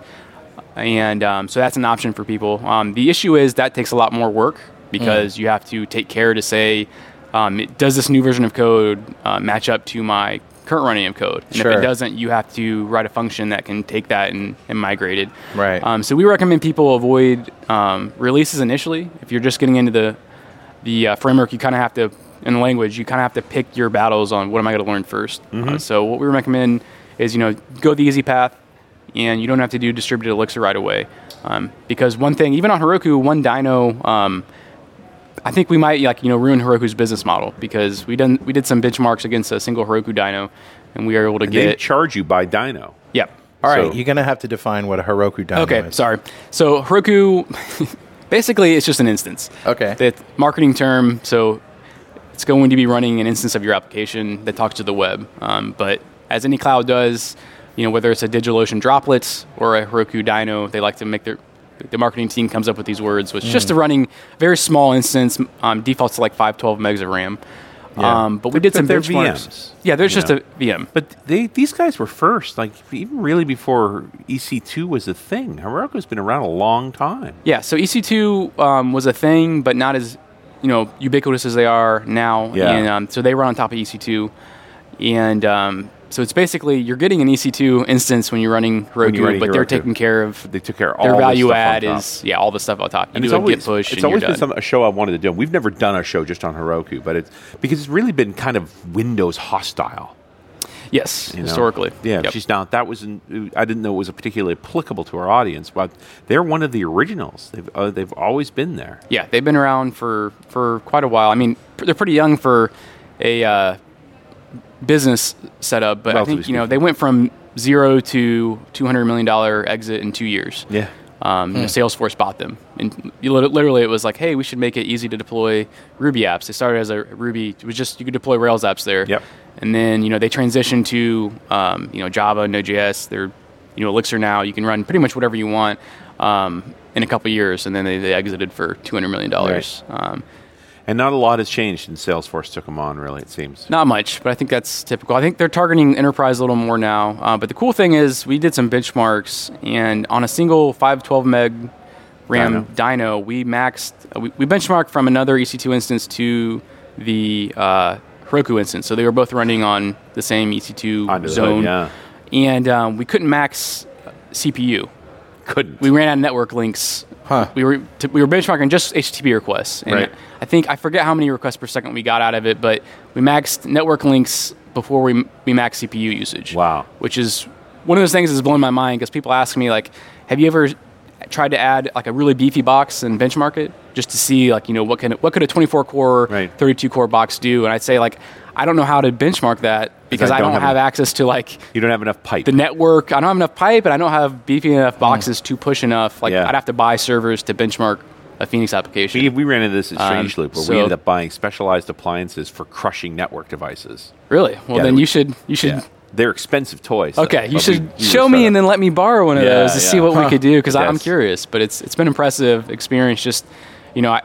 and um, so that's an option for people. Um, the issue is that takes a lot more work because you have to take care to say, um, it- does this new version of code uh, match up to my current running of code? And if it doesn't, you have to write a function that can take that and, and migrate it. Right. Um, so we recommend people avoid um, releases initially. If you're just getting into the the uh, framework, you kind of have to, in language, you kind of have to pick your battles on what am I going to learn 1st Uh, so what we recommend is, you know, go the easy path, and you don't have to do distributed Elixir right away. Um, because one thing, even on Heroku, one dyno, um, I think we might like you know ruin Heroku's business model because we done we did some benchmarks against a single Heroku dyno, and we are able to They get charge you by dyno. yep. All right, So- you're going to have to define what a Heroku dyno Okay, is. Okay, sorry. So Heroku, basically, it's just an instance. Okay. The marketing term. So it's going to be running an instance of your application that talks to the web. Um, but as any cloud does, you know, whether it's a DigitalOcean droplets or a Heroku Dyno, they like to make their the marketing team comes up with these words, which is just a running very small instance, um, defaults to like 512 megs of RAM. Yeah. Um, but we did but some they're benchmarks. VMs, Yeah, there's just know. a VM. But they these guys were first, like even really before EC2 was a thing. Heroku's been around a long time. Yeah, so EC2 um, was a thing, but not as you know ubiquitous as they are now. Yeah. And um, so they run on top of EC2, and um, so it's basically you're getting an EC2 instance when you're running Heroku, you're running but they're taking care of They took care of their all the value add is yeah all the stuff on top. You And it's always, push. it's always been some, a show I wanted to do. We've never done a show just on Heroku, but it's because it's really been kind of Windows hostile. Yes, you know? historically. Yeah, Yep. she's now that was not I didn't know it was particularly applicable to our audience, but they're one of the originals. They've uh, they've always been there. Yeah, they've been around for, for quite a while. I mean, pr- they're pretty young for a uh, business setup, but I Relatively think you know speaking. they went from zero to two hundred million dollar exit in two years. Yeah. Um, Hmm. you know, Salesforce bought them, and you literally it was like, hey, we should make it easy to deploy Ruby apps. They started as a Ruby, it was just you could deploy Rails apps there. Yep. And then you know they transitioned to um, you know Java, Node.js. They're you know Elixir now. You can run pretty much whatever you want um, in a couple years, and then they, they exited for two hundred million dollars. Um, And not a lot has changed since Salesforce took them on. Really, it seems. not much, but I think that's typical. I think they're targeting enterprise a little more now. Uh, but the cool thing is, we did some benchmarks, and on a single 512 meg RAM dyno, we maxed, uh, we, we benchmarked from another EC2 instance to the uh, Heroku instance. So they were both running on the same EC2 Under the hood, zone. yeah. And um, we couldn't max CPU. Couldn't. We ran out of network links. Huh. We were t- we were benchmarking just HTTP requests, and Right. I think I forget how many requests per second we got out of it, but we maxed network links before we we maxed CPU usage. Wow. Which is one of those things that's blown my mind because people ask me like, have you ever tried to add like a really beefy box and benchmark it just to see like you know what can what could a 24 core Right. 32 core box do? And I'd say like I don't know how to benchmark that because I don't have have, access to like you don't have enough pipe. the network. I don't have enough pipe, and I don't have beefy enough boxes to push enough. Like Yeah. I'd have to buy servers to benchmark a Phoenix application. we, we ran into this at Um, Strange Loop, where we so- ended up buying specialized appliances for crushing network devices. really? Well, Yeah, then we- you should you should. Yeah. They're expensive toys. though, Okay, you should we- we show me and then let me borrow one of those to see what we could do because I'm curious. But it's it's been an impressive experience. Just you know, I,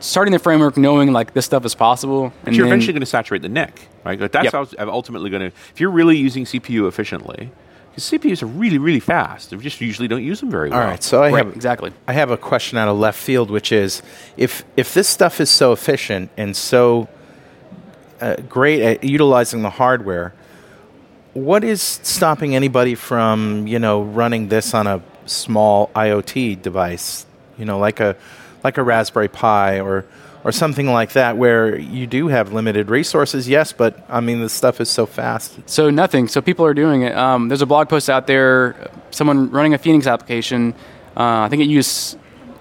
starting the framework, knowing like this stuff is possible, But and you're then, eventually going to saturate the neck, right? Like, that's Yep. how I'm ultimately going to. If you're really using CPU efficiently, because CPUs are really, really fast. We just usually don't use them very well. All right, so I right, have exactly. I have a question out of left field, which is if if this stuff is so efficient and so uh, great at utilizing the hardware, what is stopping anybody from you know running this on a small IoT device, you know, like a like a Raspberry Pi or or something like that, where you do have limited resources, yes, but I mean the stuff is so fast. So nothing. So people are doing it. Um, there's a blog post out there. Someone running a Phoenix application. Uh, I think it used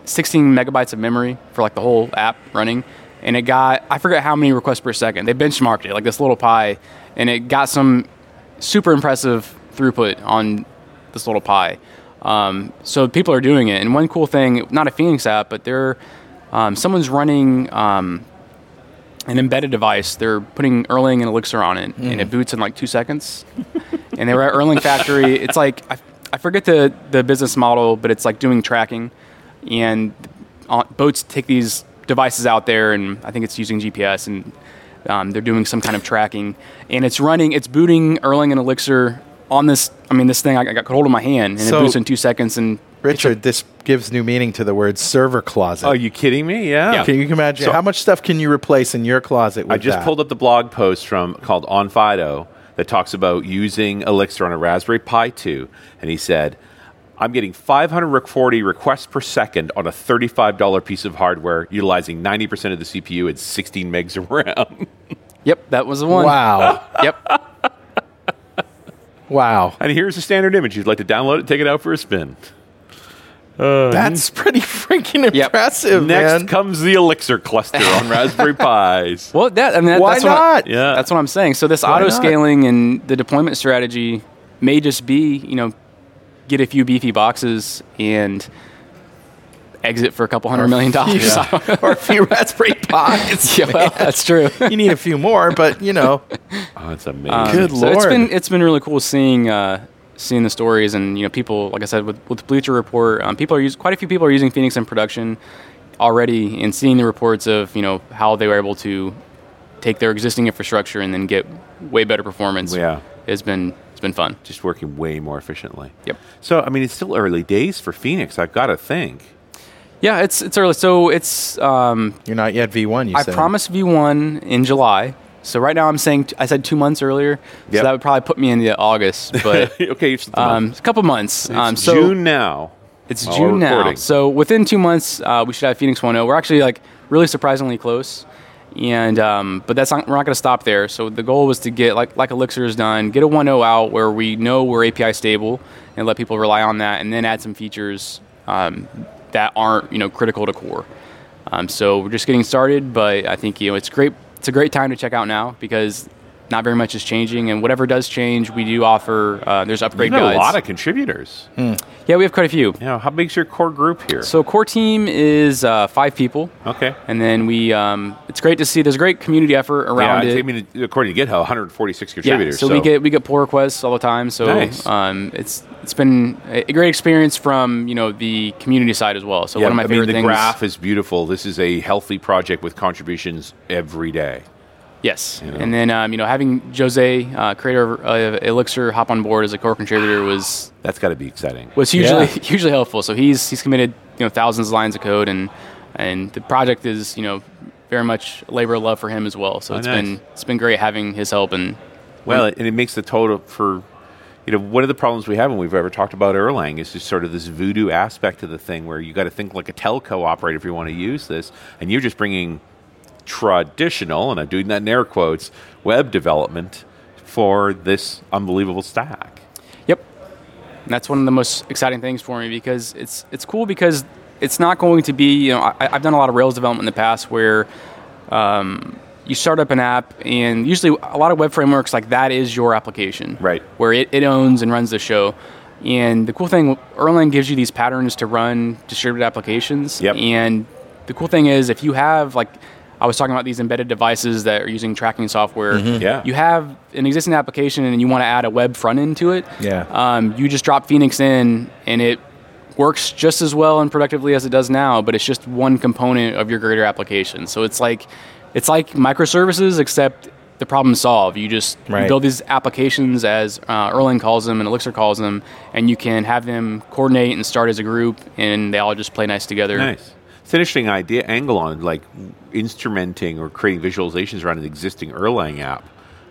16 megabytes of memory for like the whole app running, and it got I forget how many requests per second. They benchmarked it like this little pie, and it got some super impressive throughput on this little pie. Um, so people are doing it. And one cool thing, not a Phoenix app, but they're um, someone's running. Um, an embedded device. They're putting Erlang and Elixir on it, and it boots in like two seconds. and they were at Erlang Factory. It's like I, I forget the the business model, but it's like doing tracking, and uh, boats take these devices out there, and I think it's using GPS, and um, they're doing some kind of tracking, and it's running, it's booting Erlang and Elixir on this. I mean, this thing I, I got hold of my hand, and So- it boots in two seconds, and Richard, this gives new meaning to the word server closet. Are you kidding me? Yeah. Yeah. Can you imagine So- how much stuff can you replace in your closet? With I just that? pulled up the blog post from called On Fido that talks about using Elixir on a Raspberry Pi 2, and he said, "I'm getting 540 requests per second on a $35 piece of hardware, utilizing 90% of the CPU and 16 megs of RAM." yep, that was the one. Wow. Yep. Wow. and here's a standard image. You'd like to download it, take it out for a spin. Uh, that's pretty freaking Yep. impressive, Next man. comes the Elixir cluster on Raspberry Pis. Well, that I mean, that, Why that's what I- not? Yeah. That's what I'm saying. So this Why auto not? scaling and the deployment strategy may just be, you know, get a few beefy boxes and exit for a couple hundred million dollars. or a few Raspberry Pis. yeah, well, that's true. you need a few more, but you know, Oh, that's amazing. Um, Good so It's lord. been it's been really cool seeing uh, seeing the stories and you know people like I said with, with Bleacher Report, um, people are using quite a few people are using Phoenix in production already and seeing the reports of you know how they were able to take their existing infrastructure and then get way better performance. Yeah. has been it's been fun. Just working way more efficiently. Yep. So, I mean, it's still early days for Phoenix. I've got to think. Yeah, it's it's early. So it's um, you're not yet V1. You I said. promised V1 in July. So right now I'm saying I said two months earlier. Yep. So that would probably put me into August, but okay, it's, um, a couple months. Um, it's so June now. It's while June now. recording. So within two months, uh, we should have Phoenix 1.0. We're actually like really surprisingly close. And um, but that's not, we're not going to stop there. So the goal was to get like like Elixir has done, get a 1.0 out where we know we're API stable and let people rely on that, and then add some features um, that aren't you know critical to core. Um, so we're just getting started, but I think you know it's great. It's a great time to check out now because not very much is changing, and whatever does change, we do offer. Uh, there's upgrade You've guides. a lot of contributors. yeah, we have quite a few. You know, how big's your core group here? So core team is uh, five people, okay. and then we. Um, it's great to see. There's a great community effort around yeah, it. I mean, according to GitHub, 146 contributors. yeah, contributors. so, we get we get pull requests all the time. So Nice. um, it's it's been a a great experience from you know the community side as well. So Yeah, one of my I favorite mean, the things. graph is beautiful. This is a healthy project with contributions every day. Yes, know? and then um, you know having Jose, uh, creator of uh, Elixir, hop on board as a core contributor was That's got to be exciting. was hugely Yeah. hugely helpful. So he's he's committed you know thousands of lines of code and and the project is you know very much labor of love for him as well. So Oh, it's nice. been it's been great having his help and Well, and it makes the total for, you know, one of the problems we have when we've ever talked about Erlang is just sort of this voodoo aspect of the thing where you got to think like a telco operator if you want to use this, and you're just bringing traditional, and I'm doing that in air quotes, web development for this unbelievable stack. Yep. And that's one of the most exciting things for me because it's it's cool because it's not going to be you know I, I've done a lot of Rails development in the past where um, you start up an app and usually a lot of web frameworks like that is your application Right. where it, it owns and runs the show. And the cool thing, Erlang gives you these patterns to run distributed applications. Yep. And the cool thing is, if you have like, I was talking about these embedded devices that are using tracking software. Yeah. You have an existing application and you want to add a web front end to it. Yeah. Um, you just drop Phoenix in and it works just as well and productively as it does now, but it's just one component of your greater application. So it's like it's like microservices except the problem solved. You just you Right. build these applications as uh, Erlang calls them and Elixir calls them, and you can have them coordinate and start as a group, and they all just play nice together. Nice. It's an interesting idea angle on like instrumenting or creating visualizations around an existing Erlang app.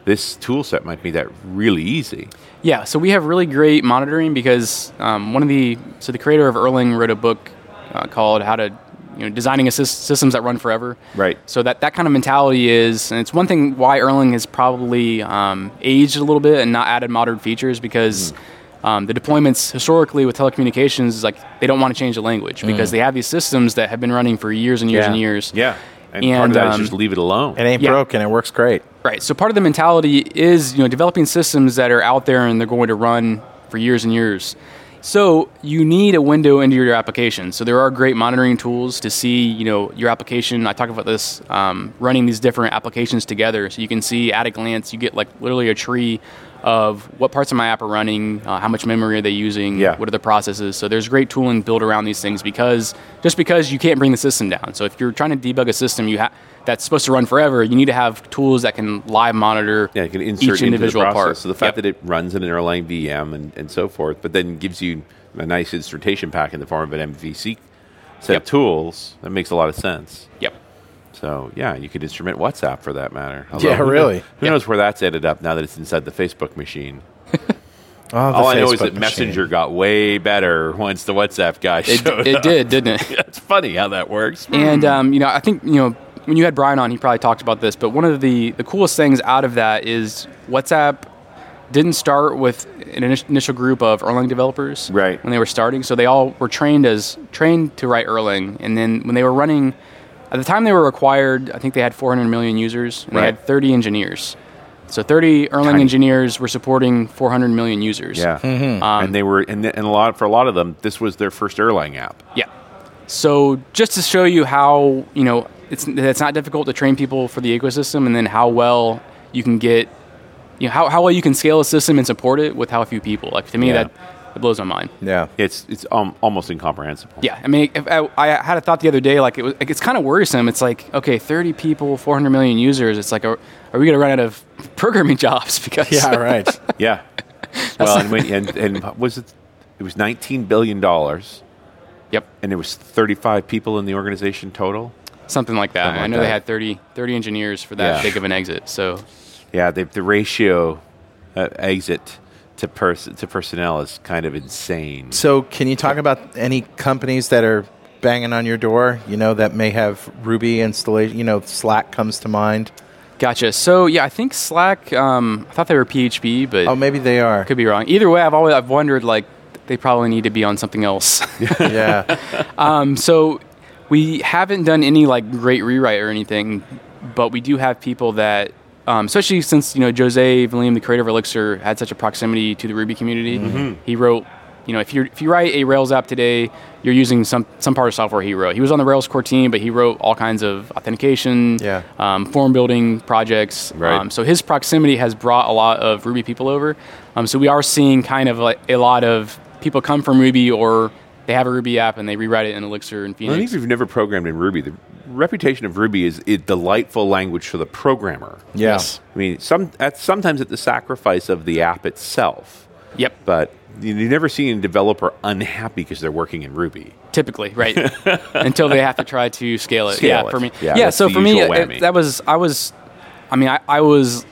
This tool set might be that really easy. Yeah, so we have really great monitoring because um, one of the so the creator of Erlang wrote a book uh, called How to you know designing systems that run forever. Right. So that that kind of mentality is, and it's one thing why Erlang has probably um, aged a little bit and not added modern features because. Um, the deployments historically with telecommunications is like they don't want to change the language because they have these systems that have been running for years and years Yeah. and years. Yeah. And, part of that is um, just leave it alone. It ain't Yeah. broken. It works great. Right. So part of the mentality is, you know, developing systems that are out there and they're going to run for years and years. So you need a window into your application. So there are great monitoring tools to see, you know, your application. I talk about this um, running these different applications together, so you can see at a glance. You get like literally a tree of what parts of my app are running, uh, how much memory are they using, Yeah. what are the processes. So there's great tooling built around these things because just because you can't bring the system down. So if you're trying to debug a system, you ha- that's supposed to run forever. You need to have tools that can live monitor Yeah, you can insert each into individual part. So the fact Yep. that it runs in an Erlang VM and, and so forth, but then gives you a nice instrumentation pack in the form of an MVC set Yep. of tools, that makes a lot of sense. Yep. So yeah, you could instrument WhatsApp for that matter. Yeah, who kno- really. Who knows where that's ended up now that it's inside the Facebook machine? Oh, the All I know is Facebook that machine. Messenger got way better once the WhatsApp guy It, showed it up. did, didn't it? It's funny how that works. And um, you know, I think you know when you had Brian on, he probably talked about this. But one of the the coolest things out of that is WhatsApp didn't start with an initial group of Erlang developers, Right. When they were starting, so they all were trained as trained to write Erlang, and then when they were running, at the time they were acquired, I think they had 400 million users, and Right. they had 30 engineers. So 30 Erlang Tiny. engineers were supporting 400 million users. Yeah, Um, and they were and, and a lot for a lot of them, this was their first Erlang app. Yeah. So just to show you how you know it's it's not difficult to train people for the ecosystem, and then how well you can get, you know, how, how well you can scale a system and support it with how few people. Like to me, Yeah. that that blows my mind. Yeah. It's it's um, almost incomprehensible. Yeah, I mean, if I, I had a thought the other day, like it was, like it's kind of worrisome. It's like, okay, 30 people, 400 million users. It's like, are, are we going to run out of programming jobs? Because Yeah, right. Yeah. well, and, when, and and was it? It was nineteen billion dollars, yep, and there was thirty five people in the organization total. something like that. Something I like know they had 30, 30 engineers for that Yeah. big of an exit. So Yeah, the, the ratio uh, exit to pers- to personnel is kind of insane. So, can you talk about any companies that are banging on your door? You know, that may have Ruby installation. You know, Slack comes to mind. gotcha. So yeah, I think Slack. Um, I thought they were PHP, but Oh, maybe they are. could be wrong. Either way, I've always I've wondered like they probably need to be on something else. yeah. Um, so we haven't done any like great rewrite or anything, but we do have people that, um, especially since you know Jose Valim, the creator of Elixir, had such a proximity to the Ruby community. He wrote, you know, if you if you write a Rails app today, you're using some some part of software he wrote. He was on the Rails core team, but he wrote all kinds of authentication, Yeah. um, form building projects. Right. Um, so his proximity has brought a lot of Ruby people over. Um, so we are seeing kind of like a lot of people come from Ruby or they have a Ruby app and they rewrite it in Elixir and Phoenix. I Phoenix. think if you've never programmed in Ruby, the reputation of Ruby is a delightful language for the programmer. Yeah. Yes. I mean, some at sometimes at the sacrifice of the app itself, Yep. but you, you never see a developer unhappy because they're working in Ruby. Typically, right? Until they have to try to scale it. Scale yeah, it. for me. Yeah, Yeah, so for me, it- that was I was. I mean, I, I was.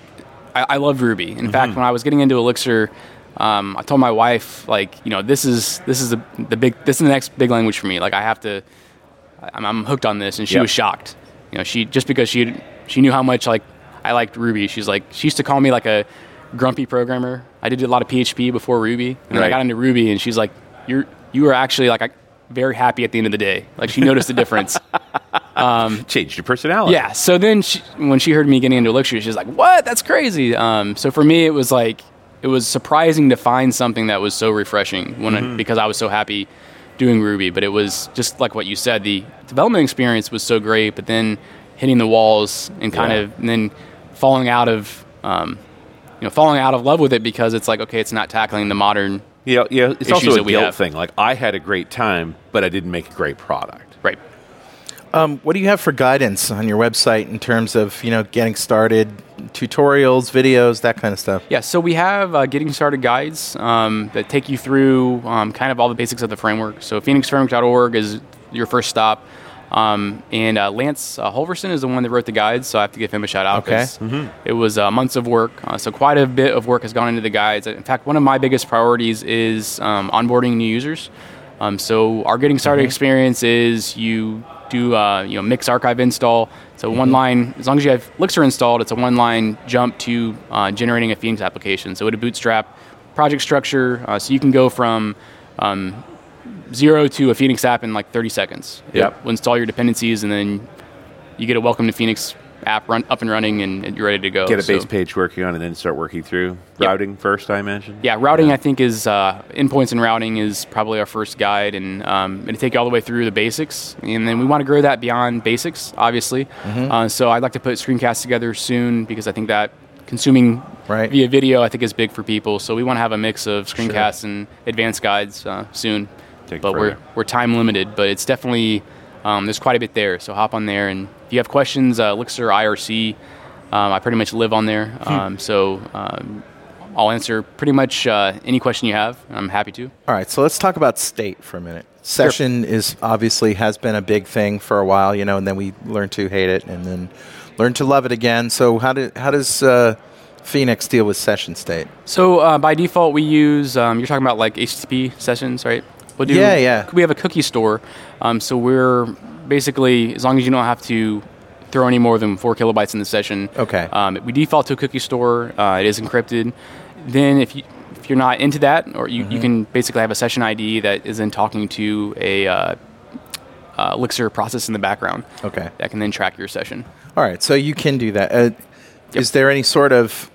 I, I love Ruby. In Mm-hmm. fact, when I was getting into Elixir, um, I told my wife, like, you know, this is this is the, the big this is the next big language for me. Like, I have to. I'm, I'm hooked on this, and she Yep. was shocked. You know, she just because she she knew how much like I liked Ruby. She's like she used to call me like a grumpy programmer. I did a lot of PHP before Ruby, and then I got into Ruby, and she's like, "You're you are actually like very happy at the end of the day." Like she noticed the difference. Changed your personality. Yeah. So then, she, when she heard me getting into Elixir, she's like, "What? That's crazy." Um, so for me, it was like it was surprising to find something that was so refreshing when Mm-hmm. I, because I was so happy doing Ruby. But it was just like what you said. The development experience was so great, but then hitting the walls and kind Yeah. of and then falling out of um, you know falling out of love with it because it's like okay, it's not tackling the modern Yeah, yeah. It's also a that guilt thing. Like I had a great time, but I didn't make a great product. right. Um, what do you have for guidance on your website in terms of you know getting started, tutorials, videos, that kind of stuff? Yeah, so we have uh, getting started guides um, that take you through um, kind of all the basics of the framework. So phoenixframework.org is your first stop. Um, and uh, Lance uh, Halvorsen is the one that wrote the guides, so I have to give him a shout out. Okay. 'cause It was uh, months of work, uh, so quite a bit of work has gone into the guides. In fact, one of my biggest priorities is um, onboarding new users. Um, so our getting started experience is you do uh, you know mix archive install. So one line, as long as you have Elixir installed, it's a one line jump to uh, generating a Phoenix application. So it a bootstrap project structure, uh, so you can go from um, zero to a Phoenix app in like 30 seconds. Yep. It will install your dependencies, and then you get a welcome to Phoenix app run up and running, and, and you're ready to go. Get a base So- page working on, and then start working through Yep. routing first. I imagine. Yeah, routing I think is uh, endpoints and routing is probably our first guide, and um, it'll take you all the way through the basics, and then we want to grow that beyond basics, obviously. Uh, so I'd like to put screencasts together soon because I think that consuming Right. via video I think is big for people. So we want to have a mix of screencasts and advanced guides uh, soon. Take it but we're we're time limited, but it's definitely um, there's quite a bit there. So hop on there, and if you have questions, uh, Elixir IRC, um, I pretty much live on there. Hmm. Um, so um, I'll answer pretty much uh, any question you have. I'm happy to. All right, so let's talk about state for a minute. Session is obviously has been a big thing for a while, you know, and then we learned to hate it and then learned to love it again. So how do how does uh, Phoenix deal with session state? So uh, by default, we use um, you're talking about like HTTP sessions, right? We'll do, Yeah, yeah. We have a cookie store, um, so we're basically as long as you don't have to throw any more than four kilobytes in the session. Okay. Um, we default to a cookie store. Uh, it is encrypted. Then if you if you're not into that, or you, Mm-hmm. you can basically have a session ID that is then talking to a uh, uh, Elixir process in the background Okay. that can then track your session. All right, so you can do that. Uh, Is there any sort of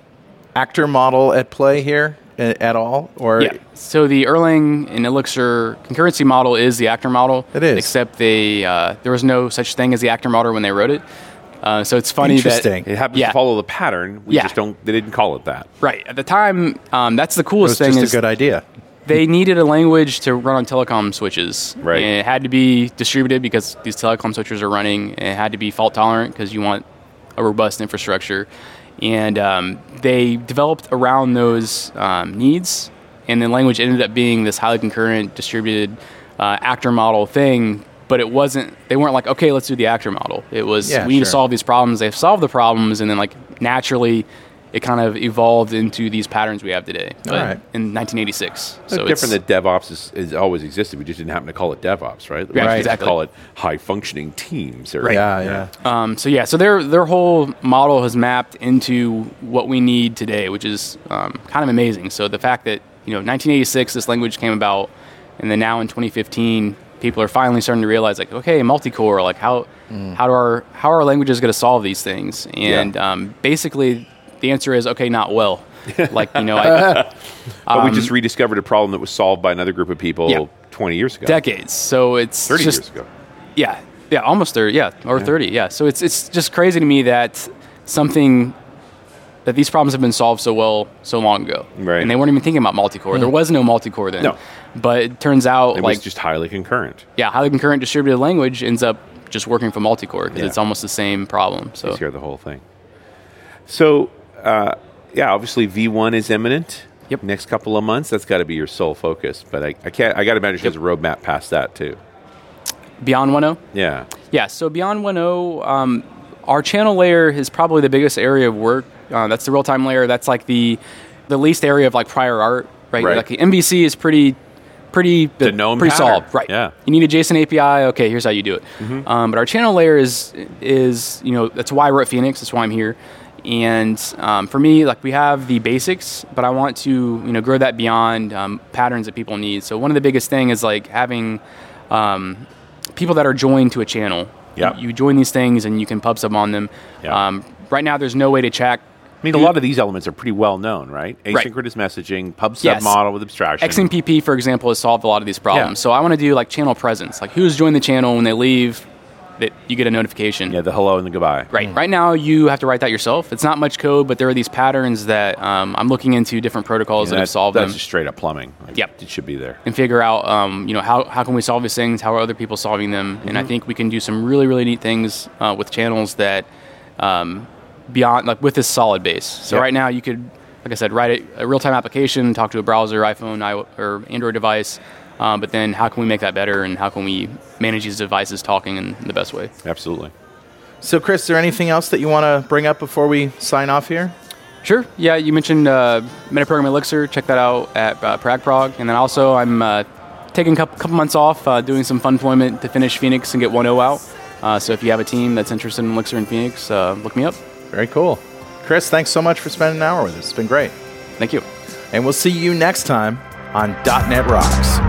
actor model at play here at all? Or Yeah. So the Erlang and Elixir concurrency model is the actor model. It is. Except they uh, there was no such thing as the actor model when they wrote it. Uh, so it's funny Interesting. It happens Yeah. to follow the pattern. We Yeah. just don't. They didn't call it that. that right at the time. Um, that's the it was coolest thing just is a good idea. they needed a language to run on telecom switches. Right. And it had to be distributed because these telecom switches are running. And it had to be fault tolerant because you want a robust infrastructure. And um, they developed around those um, needs. And the language ended up being this highly concurrent, distributed uh, actor model thing. But it wasn't, they weren't like, okay, let's do the actor model. It was, Yeah, we need to solve these problems. They've solved the problems. And then, like, naturally, it kind of evolved into these patterns we have today. But All right. in 1986. So So it's different that DevOps is, is always existed. We just didn't happen to call it DevOps, right? We Right, used to exactly. Call it high functioning teams. Or, Yeah, yeah. Um, so yeah, so their their whole model has mapped into what we need today, which is um, kind of amazing. So the fact that you know 1986 this language came about, and then now in 2015 people are finally starting to realize like okay multi-core like how how do our how are our languages going to solve these things and um, basically the answer is okay not well like you know I, But we just rediscovered a problem that was solved by another group of people Um, Yeah. 20 years ago. decades so it's 30 just years ago. Yeah, yeah, almost thirty. Yeah, or thirty. Yeah. So it's it's just crazy to me that something that these problems have been solved so well so long ago, Right. And they weren't even thinking about multi-core. There was no multi-core then. No. But it turns out, It like, was just highly concurrent. yeah, highly concurrent distributed language ends up just working for multi-core because Yeah. it's almost the same problem. So of the whole thing. So, uh, yeah, obviously V1 is imminent. Yep. Next couple of months, that's got to be your sole focus. But I, I can't. I got to imagine has a roadmap past that too. beyond 1.0. Yeah. Yeah, so beyond 1.0, um, our channel layer is probably the biggest area of work. Uh, that's the real time layer. That's like the the least area of like prior art, right? Right. Like the MVC is pretty pretty pretty pattern. solved, right? Yeah. Mm-hmm. You need a JSON API. Okay, here's how you do it. Um, but our channel layer is is you know that's why we're at Phoenix. That's why I'm here. And um, for me, like we have the basics, but I want to you know grow that beyond um, patterns that people need. So one of the biggest thing is like having um, people that are joined to a channel. Yeah. You, you join these things and you can pub sub on them. Yeah. Um, right now, there's no way to check. I mean, a lot of these elements are pretty well known, right? Right. Asynchronous messaging, pub sub Yes. model with abstraction. XMPP, for example, has solved a lot of these problems. Yeah. So I want to do like channel presence, like who's joined the channel when they leave, that you get a notification. Yeah, the hello and the goodbye. Right. Right now, you have to write that yourself. It's not much code, but there are these patterns that um, I'm looking into different protocols And that that- have solved that's them just straight up plumbing. Like, Yep. It should be there. and figure out, um, you know, how, how can we solve these things? How are other people solving them? And I think we can do some really, really neat things uh, with channels that um, beyond, like with this solid base. So Yep. right now, you could, like I said, write a, a real-time application, talk to a browser, iPhone, I, or Android device. Um, but then, how can we make that better, and how can we manage these devices talking in the best way? Absolutely. So, Chris, is there anything else that you want to bring up before we sign off here? Sure. Yeah, you mentioned uh, Metaprogramming Elixir. Check that out at uh, PragProg. And then also, I'm uh, taking a couple, couple months off, uh, doing some fun deployment to finish Phoenix and get 1.0 out. Uh, so if you have a team that's interested in Elixir and Phoenix, uh, look me up. Very cool. Chris, thanks so much for spending an hour with us. It's been great. Thank you. And we'll see you next time on .NET Rocks.